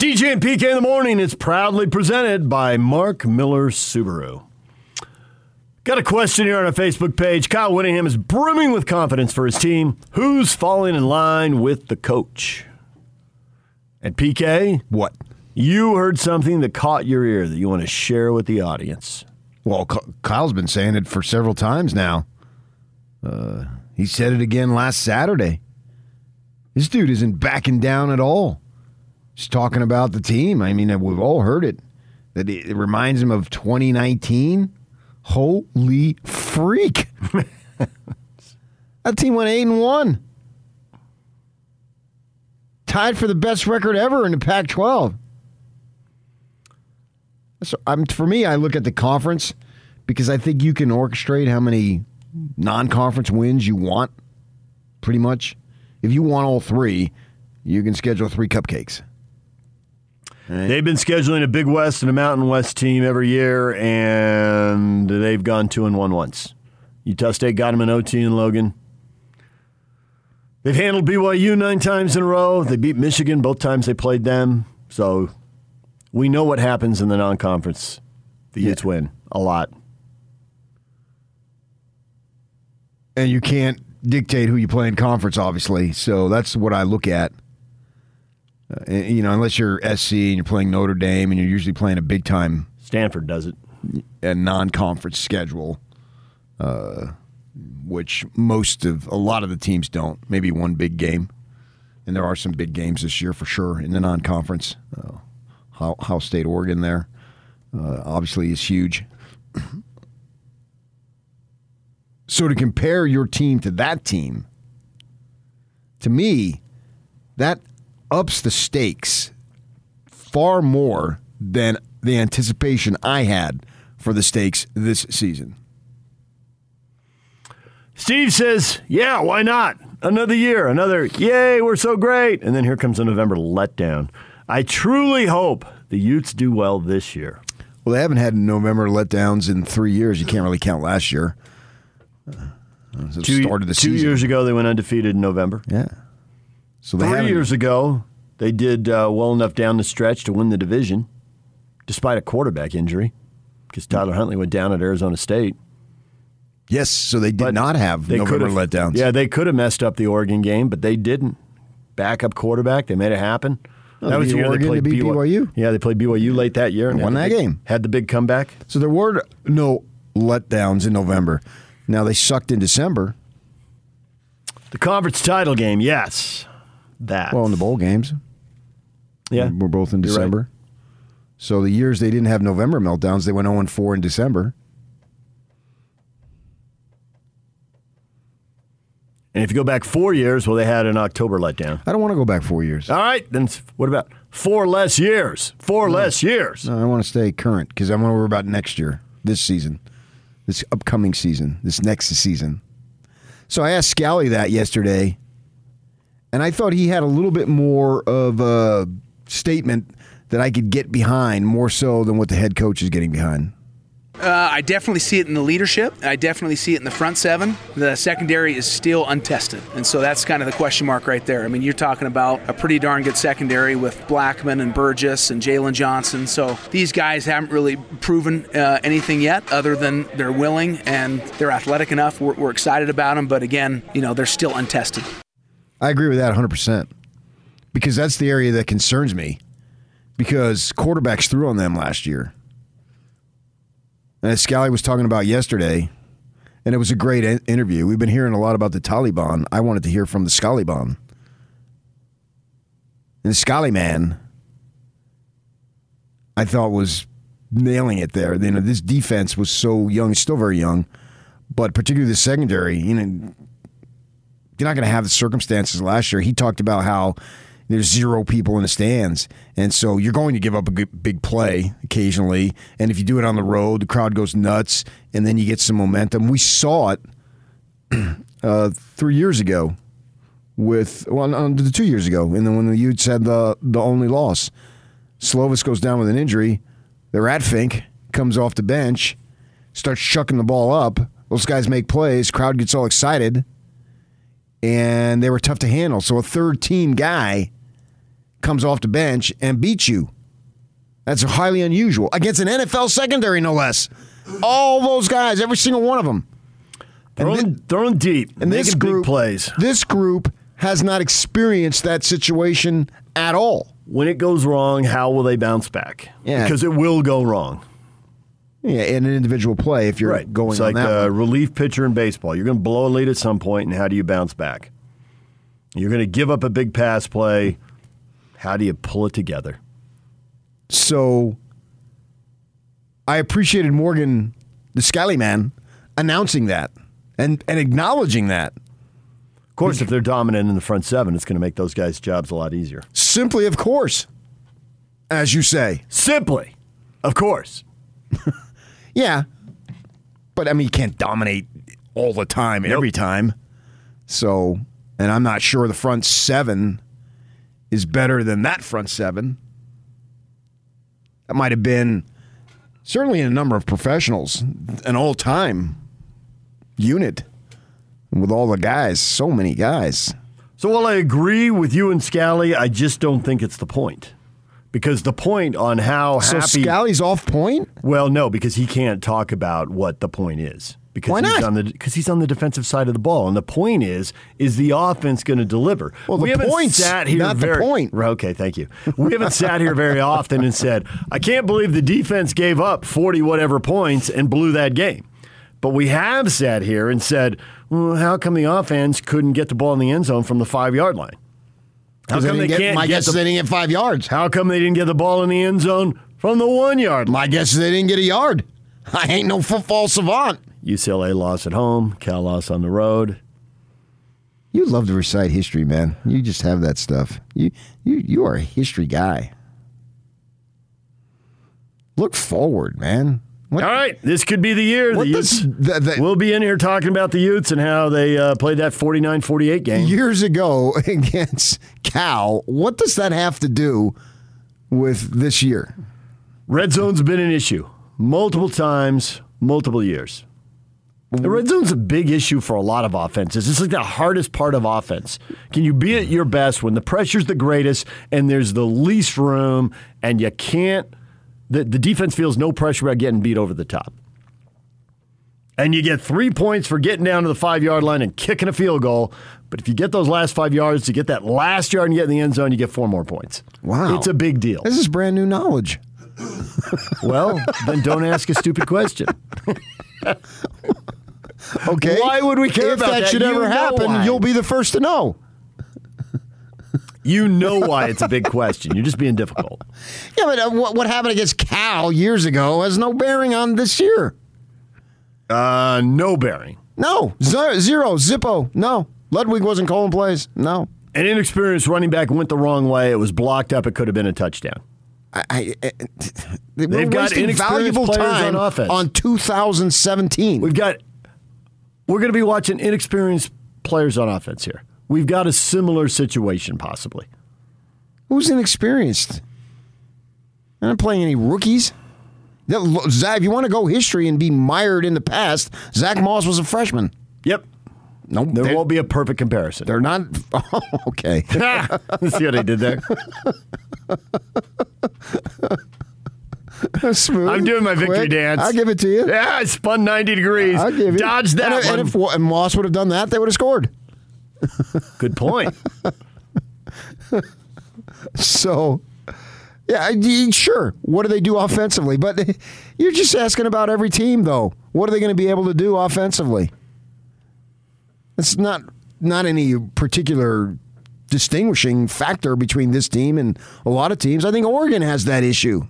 DJ and PK in the morning is proudly presented by Mark Miller Subaru. Got a question here on our Facebook page. Kyle Whittingham is brimming with confidence for his team. Who's falling in line with the coach? And PK, What? you heard something that caught your ear that you want to share with the audience. Well, Kyle's been saying it for several times now. Uh, he said it again last Saturday. This dude isn't backing down at all. He's talking about the team. I mean, we've all heard it. That it it reminds him of 2019. Holy freak! that team went eight and one, tied for the best record ever in the Pac-12. So I'm for me, I look at the conference because I think you can orchestrate how many non-conference wins you want. Pretty much, if you want all three, you can schedule three cupcakes. They've been scheduling a Big West and a Mountain West team every year, and they've gone two and one once. Utah State got them in OT in Logan. They've handled BYU nine times in a row. They beat Michigan both times they played them. So we know what happens in the non-conference. The Utes win a lot. And you can't dictate who you play in conference, obviously. So that's what I look at. Uh, you know, unless you're SC and you're playing Notre Dame and you're usually playing a big time Stanford does it. a non-conference schedule, uh, which most of a lot of the teams don't. Maybe one big game, and there are some big games this year for sure in the non-conference. Uh, Ohio Ohio State, Oregon, there uh, obviously is huge. so to compare your team to that team, to me, that ups the stakes far more than the anticipation I had for the stakes this season. Steve says, "Yeah, why not? Another year, another yay, we're so great." And then here comes a November letdown. I truly hope the Utes do well this year. Well, they haven't had November letdowns in three years. You can't really count last year. Uh, the Two, start the two season. years ago, they went undefeated in November. Yeah. So they Three years ago, they did uh, well enough down the stretch to win the division, despite a quarterback injury, because Tyler Huntley went down at Arizona State. Yes. So they did But not have They November letdowns. Yeah, they could have messed up the Oregon game, but they didn't. Backup quarterback, they made it happen. Oh, they beat Oregon to beat BYU. Yeah, they played BYU late that year and Won that big- game. Had the big comeback. So there were no letdowns in November. Now they sucked in December. The conference title game, yes, that. Well, in the bowl games. Yeah, We're both in You're right. December. So the years they didn't have November meltdowns, they went 0 4 in December. and if you go back four years, well, they had an October letdown. I don't want to go back four years. All right, then what about four less years? Four less years. No, I want to stay current because I want to worry about next year, this season, this upcoming season, this next season. So I asked Scalley that yesterday, and I thought he had a little bit more of a statement that I could get behind more so than what the head coach is getting behind. Uh, I definitely see it in the leadership. I definitely see it in the front seven. The secondary is still untested. And so that's kind of the question mark right there. I mean, you're talking about a pretty darn good secondary with Blackmon and Burgess and Jaylon Johnson. So these guys haven't really proven uh, anything yet other than they're willing and they're athletic enough. We're, we're excited about them. But again, you know, they're still untested. I agree with that 100% because that's the area that concerns me because quarterbacks threw on them last year. And as Scalley was talking about yesterday, and it was a great interview. We've been hearing a lot about the Taliban. I wanted to hear from the Scalliban. And the Scalley man, I thought was nailing it there. You know, this defense was so young, still very young, but particularly the secondary. You know, you're not going to have the circumstances last year. He talked about how there's zero people in the stands, and so you're going to give up a big play occasionally. And if you do it on the road, the crowd goes nuts, and then you get some momentum. We saw it uh, three years ago with well, two years ago, and then when the Utes had the the only loss, Slovis goes down with an injury. They're at Fink comes off the bench, starts chucking the ball up. Those guys make plays. Crowd gets all excited and they were tough to handle. So a third team guy comes off the bench and beats you. That's highly unusual against an NFL secondary, no less. All those guys, every single one of them. Throwing, then- throwing deep, And making this group, big plays. This group has not experienced that situation at all. When it goes wrong, how will they bounce back? Yeah. Because it will go wrong. Yeah, in an individual play, if you're right. going it's like a relief pitcher in baseball. You're going to blow a lead at some point, and how do you bounce back? You're going to give up a big pass play. How do you pull it together? So I appreciated Morgan, the Scalley man, announcing that and, and acknowledging that. Of course, if they're dominant in the front seven, it's going to make those guys' jobs a lot easier. Simply, of course, as you say. Simply, of course. Yeah. But I mean, you can't dominate all the time, every time. So, and I'm not sure the front seven is better than that front seven. That might have been certainly in a number of professionals, an all time unit with all the guys, so many guys. So while I agree with you and Scalley, I just don't think it's the point. Because the point on how So happy. Scalley's off point? well, no, because he can't talk about what the point is. Because Why he's on the because he's on the defensive side of the ball, and the point is is the offense going to deliver? Well, the we haven't point's sat here not the very, point. Okay, thank you. We haven't sat here very often and said, "I can't believe the defense gave up forty whatever points and blew that game." But we have sat here and said, well, "How come the offense couldn't get the ball in the end zone from the five yard line? How come they, get- can't my get guess the, is they didn't get five yards. How come they didn't get the ball in the end zone from the one yard line?" My guess is they didn't get a yard. I ain't no football savant. UCLA lost at home, Cal lost on the road. You love to recite history, man. You just have that stuff. You you you are a history guy. Look forward, man. What, All right, this could be the year. the Utes, the, the, we'll be in here talking about the Utes and how they uh, played that 49-48 game. years ago against Cal? What does that have to do with this year? Red zone's been an issue multiple times, multiple years. The red zone's a big issue for a lot of offenses. It's like the hardest part of offense. Can you be at your best when the pressure's the greatest and there's the least room and you can't the, the defense feels no pressure about getting beat over the top. And you get three points for getting down to the five yard line and kicking a field goal. But if you get those last five yards to get that last yard and get in the end zone, you get four more points. Wow. It's a big deal. This is brand new knowledge. Well, then don't ask a stupid question. Okay. Why would we care if about that? that? should ever happen, why. you'll be the first to know. You know why it's a big question. You're just being difficult. Yeah, but uh, what, what happened against Cal years ago has no bearing on this year. Uh, no bearing. No, zero. zippo. No, Ludwig wasn't calling plays. No, An inexperienced running back went the wrong way. It was blocked up. It could have been a touchdown. I, I, I, they They've were got wasting inexperienced valuable players time on offense. on 2017. We've got. We're going to be watching inexperienced players on offense here. We've got a similar situation, possibly. Who's inexperienced? They're not playing any rookies. That- Zach, if you want to go history and be mired in the past, Zach Moss was a freshman. Yep. No, There won't be a perfect comparison. they're not. Oh, okay. See what I did there? Smooth. I'm doing my victory quick. dance. I'll give it to you. Yeah, I spun 90 degrees. I'll give you. Dodge that and if, one. and if and Moss would have done that, they would have scored. Good point. So, yeah, I- sure. What do they do offensively? But you're just asking about every team, though. What are they going to be able to do offensively? It's not not any particular distinguishing factor between this team and a lot of teams. I think Oregon has that issue.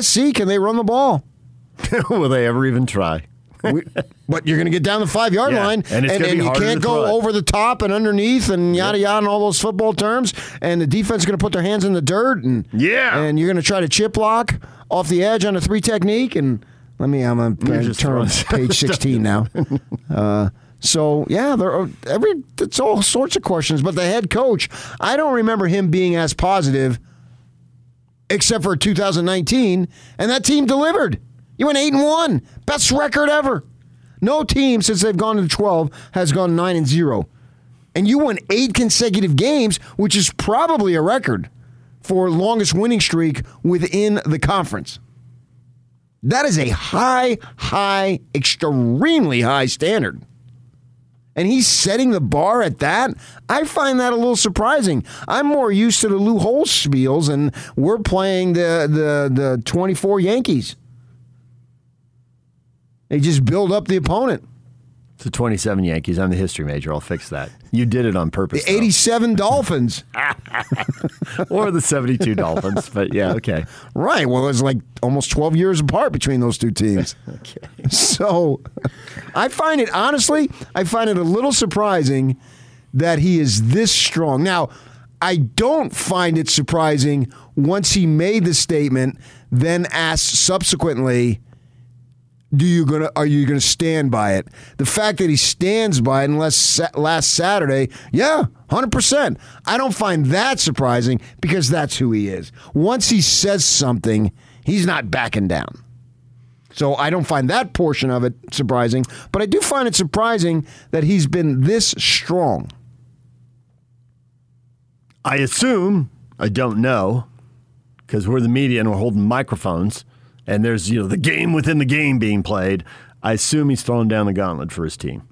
SC, can they run the ball? Will they ever even try? We, but you're going to get down the five yard Yeah, line, and it's gonna be you can't go throw over the top and underneath and yada yada and all those football terms. And the defense is going to put their hands in the dirt and Yeah. and you're going to try to chip block off the edge on a three technique. And let me, I'm going to turn on throwing page 16 now. Uh, so yeah, there are every it's all sorts of questions. But the head coach, I don't remember him being as positive, except for 2019, and that team delivered. You went eight and one, best record ever. No team since they've gone to 12 has gone nine and zero. and you won eight consecutive games, which is probably a record for longest winning streak within the conference. That is a high, high, extremely high standard. And he's setting the bar at that. I find that a little surprising. I'm more used to the Lou Holtz and we're playing the the the 24 Yankees. They just build up the opponent. The 27 Yankees. I'm the history major. I'll fix that. You did it on purpose. The 87 Dolphins. or the 72 Dolphins. But yeah, okay. Right. Well, it's like almost 12 years apart between those two teams. okay. So I find it, honestly, I find it a little surprising that he is this strong. Now, I don't find it surprising once he made the statement, then asked subsequently, do you gonna are you gonna stand by it? The fact that he stands by it unless last Saturday, yeah, hundred percent. I don't find that surprising because that's who he is. Once he says something, he's not backing down. So I don't find that portion of it surprising, but I do find it surprising that he's been this strong. I assume I don't know because we're the media and we're holding microphones and there's you know the game within the game being played, I assume he's throwing down the gauntlet for his team.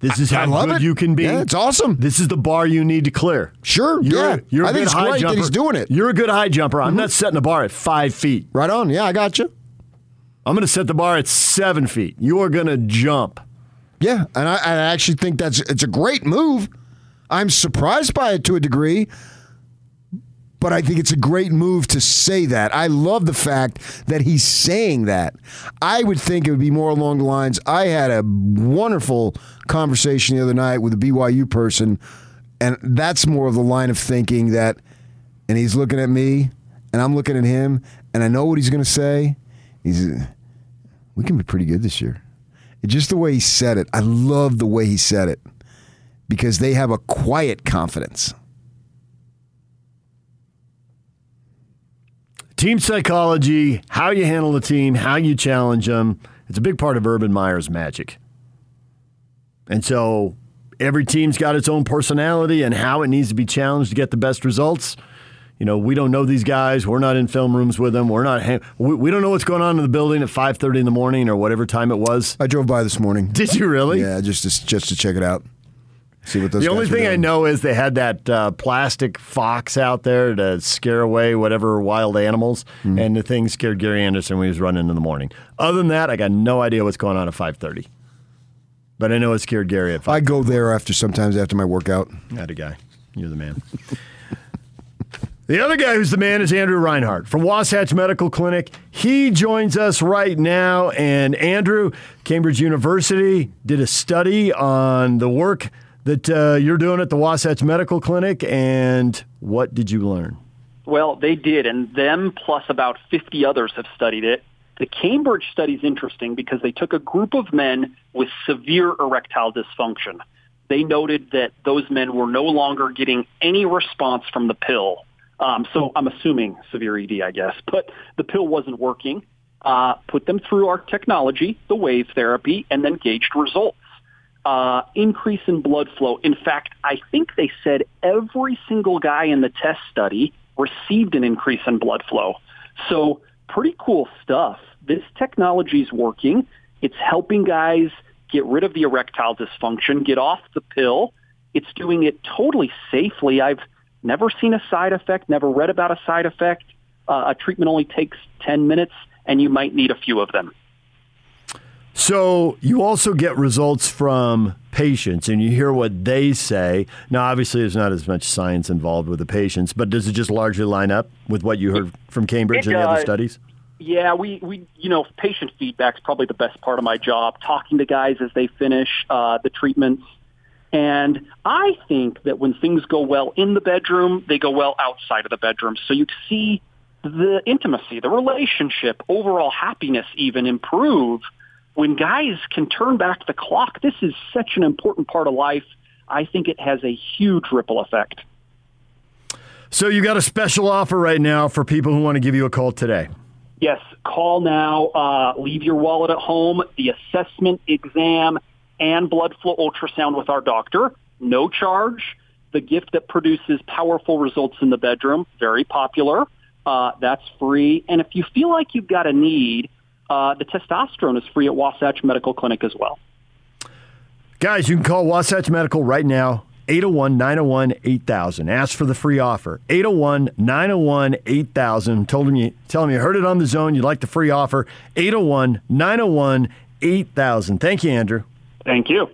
This is how good it. you can be. Yeah, it's awesome. This is the bar you need to clear. Sure, you're, yeah. You're a I think it's great jumper. that he's doing it. You're a good high jumper. I'm mm-hmm. not setting the bar at five feet. Right on. Yeah, I got you. I'm going to set the bar at seven feet. You are going to jump. Yeah, and I, I actually think that's it's a great move. I'm surprised by it to a degree but I think it's a great move to say that. I love the fact that he's saying that. I would think it would be more along the lines I had a wonderful conversation the other night with a BYU person, and that's more of the line of thinking that, and he's looking at me, and I'm looking at him, and I know what he's going to say. He's, we can be pretty good this year. It's just the way he said it. I love the way he said it because they have a quiet confidence. Team psychology, how you handle the team, how you challenge them. It's a big part of Urban Meyer's magic. And so every team's got its own personality and how it needs to be challenged to get the best results. You know, we don't know these guys. We're not in film rooms with them. We're not. We, we don't know what's going on in the building at five thirty in the morning or whatever time it was. I drove by this morning. Did you really? Yeah, just to, just to check it out. See what those. The only thing I know is they had that uh, plastic fox out there to scare away whatever wild animals, mm. and the thing scared Gary Anderson when he was running in the morning. Other than that, I got no idea what's going on at five thirty. But I know it scared Gary at. 5:30. I go there after sometimes after my workout. That a guy. You're the man. The other guy who's the man is Andrew Reinhardt from Wasatch Medical Clinic. He joins us right now. And Andrew, Cambridge University did a study on the work that uh, you're doing at the Wasatch Medical Clinic, and what did you learn? Well, they did, and them plus about 50 others have studied it. The Cambridge study is interesting because they took a group of men with severe erectile dysfunction. They noted that those men were no longer getting any response from the pill. Um, so I'm assuming severe ED, I guess, but the pill wasn't working. Uh, put them through our technology, the wave therapy, and then gauged results uh, increase in blood flow. In fact, I think they said every single guy in the test study received an increase in blood flow. So pretty cool stuff. This technology is working. It's helping guys get rid of the erectile dysfunction, get off the pill. It's doing it totally safely. I've never seen a side effect, never read about a side effect. Uh, a treatment only takes 10 minutes, and you might need a few of them. So you also get results from patients and you hear what they say. Now, obviously, there's not as much science involved with the patients, but does it just largely line up with what you heard from Cambridge it, and the other studies? Yeah, we, we, you know, patient feedback is probably the best part of my job, talking to guys as they finish uh, the treatments. And I think that when things go well in the bedroom, they go well outside of the bedroom. So you see the intimacy, the relationship, overall happiness even improve – when guys can turn back the clock, this is such an important part of life. I think it has a huge ripple effect. So you got a special offer right now for people who want to give you a call today. Yes, call now. Uh, leave your wallet at home. The assessment, exam, and blood flow ultrasound with our doctor no charge. The gift that produces powerful results in the bedroom, very popular. Uh, that's free. And if you feel like you've got a need, uh, the testosterone is free at Wasatch Medical Clinic as well. Guys, you can call Wasatch Medical right now, 801 901 8000. Ask for the free offer. 801 901 8000. Told him you, tell them you heard it on the zone. You'd like the free offer. 801 901 8000. Thank you, Andrew. Thank you.